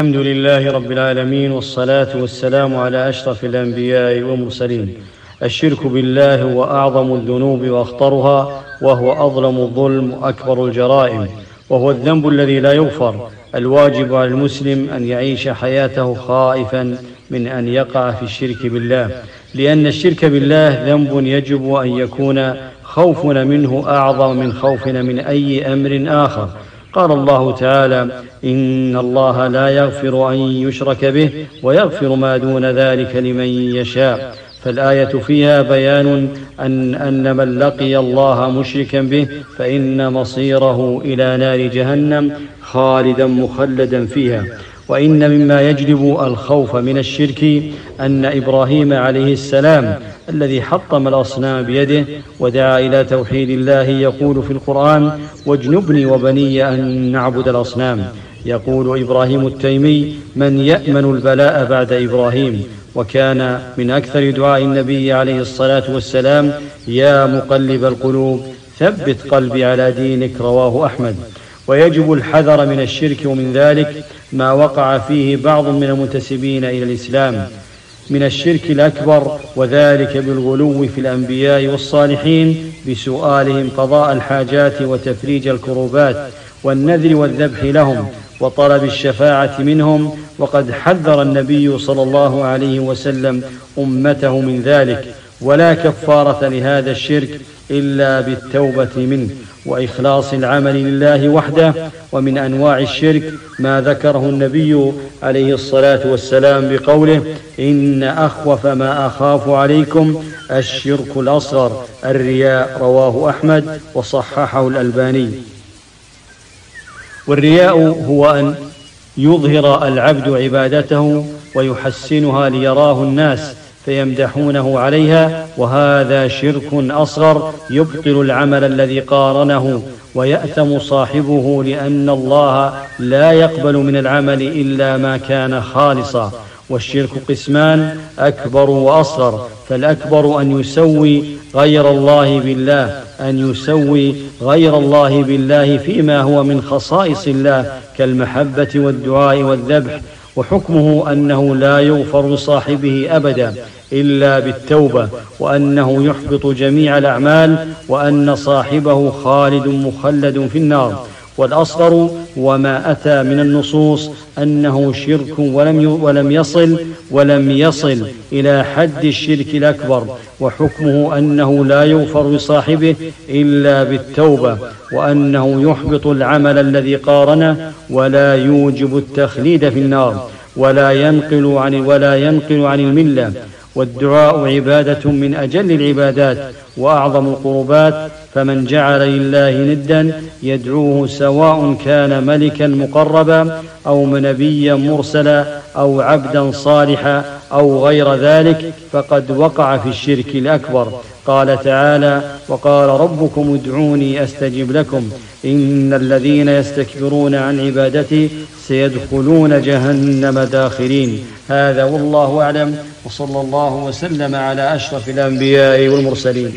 الحمد لله رب العالمين والصلاة والسلام على أشرف الأنبياء والمرسلين. الشرك بالله هو أعظم الذنوب وأخطرها وهو أظلم الظلم وأكبر الجرائم وهو الذنب الذي لا يغفر. الواجب على المسلم أن يعيش حياته خائفا من أن يقع في الشرك بالله لأن الشرك بالله ذنب يجب أن يكون خوفنا منه أعظم من خوفنا من أي أمر آخر. قال الله تعالى إن الله لا يغفر أن يشرك به ويغفر ما دون ذلك لمن يشاء. فالآية فيها بيان أن, أن من لقي الله مشركا به فإن مصيره إلى نار جهنم خالدا مخلدا فيها. وإن مما يجلب الخوف من الشرك أن إبراهيم عليه السلام الذي حطم الأصنام بيده ودعا إلى توحيد الله يقول في القرآن واجنبني وبني أن نعبد الأصنام يقول إبراهيم التيمي من يأمن البلاء بعد إبراهيم وكان من أكثر دعاء النبي عليه الصلاة والسلام يا مقلب القلوب ثبت قلبي على دينك رواه أحمد. ويجب الحذر من الشرك ومن ذلك ما وقع فيه بعض من المنتسبين إلى الإسلام. من الشرك الأكبر وذلك بالغلو في الأنبياء والصالحين بسؤالهم قضاء الحاجات وتفريج الكروبات والنذر والذبح لهم وطلب الشفاعة منهم. وقد حذر النبي صلى الله عليه وسلم أمته من ذلك. ولا كفارة لهذا الشرك إلا بالتوبة منه وإخلاص العمل لله وحده ومن أنواع الشرك ما ذكره النبي عليه الصلاة والسلام بقوله إن أخوف ما أخاف عليكم الشرك الأصغر الرياء رواه أحمد وصححه الألباني والرياء هو أن يظهر العبد عبادته ويحسنها ليراه الناس فيمدحونه عليها وهذا شرك أصغر يبطل العمل الذي قارنه ويأثم صاحبه لأن الله لا يقبل من العمل إلا ما كان خالصا والشرك قسمان أكبر وأصغر فالأكبر أن يسوي غير الله بالله أن يسوي غير الله بالله فيما هو من خصائص الله كالمحبة والدعاء والذبح وحكمه أنه لا يغفر لصاحبه أبدا إلا بالتوبة وأنه يحبط جميع الأعمال وأن صاحبه خالد مخلد في النار. والأصغر وما أتى من النصوص أنه شرك ولم ولم يصل ولم يصل إلى حد الشرك الأكبر وحكمه أنه لا يغفر لصاحبه إلا بالتوبة وأنه يحبط العمل الذي قارنه ولا يوجب التخليد في النار ولا ينقل عن ولا ينقل عن الملة. والدعاء عبادة من أجل العبادات وأعظم القربات فمن جعل لله ندا يدعوه سواء كان ملكا مقربا أو نبيا مرسلا أو عبدا صالحا أو غير ذلك فقد وقع في الشرك الأكبر. قال تعالى وقال ربكم ادعوني أستجب لكم إن الذين يستكبرون عن عبادتي سيدخلون جهنم داخرين. هذا والله أعلم وصلى الله وسلم على أشرف الأنبياء والمرسلين.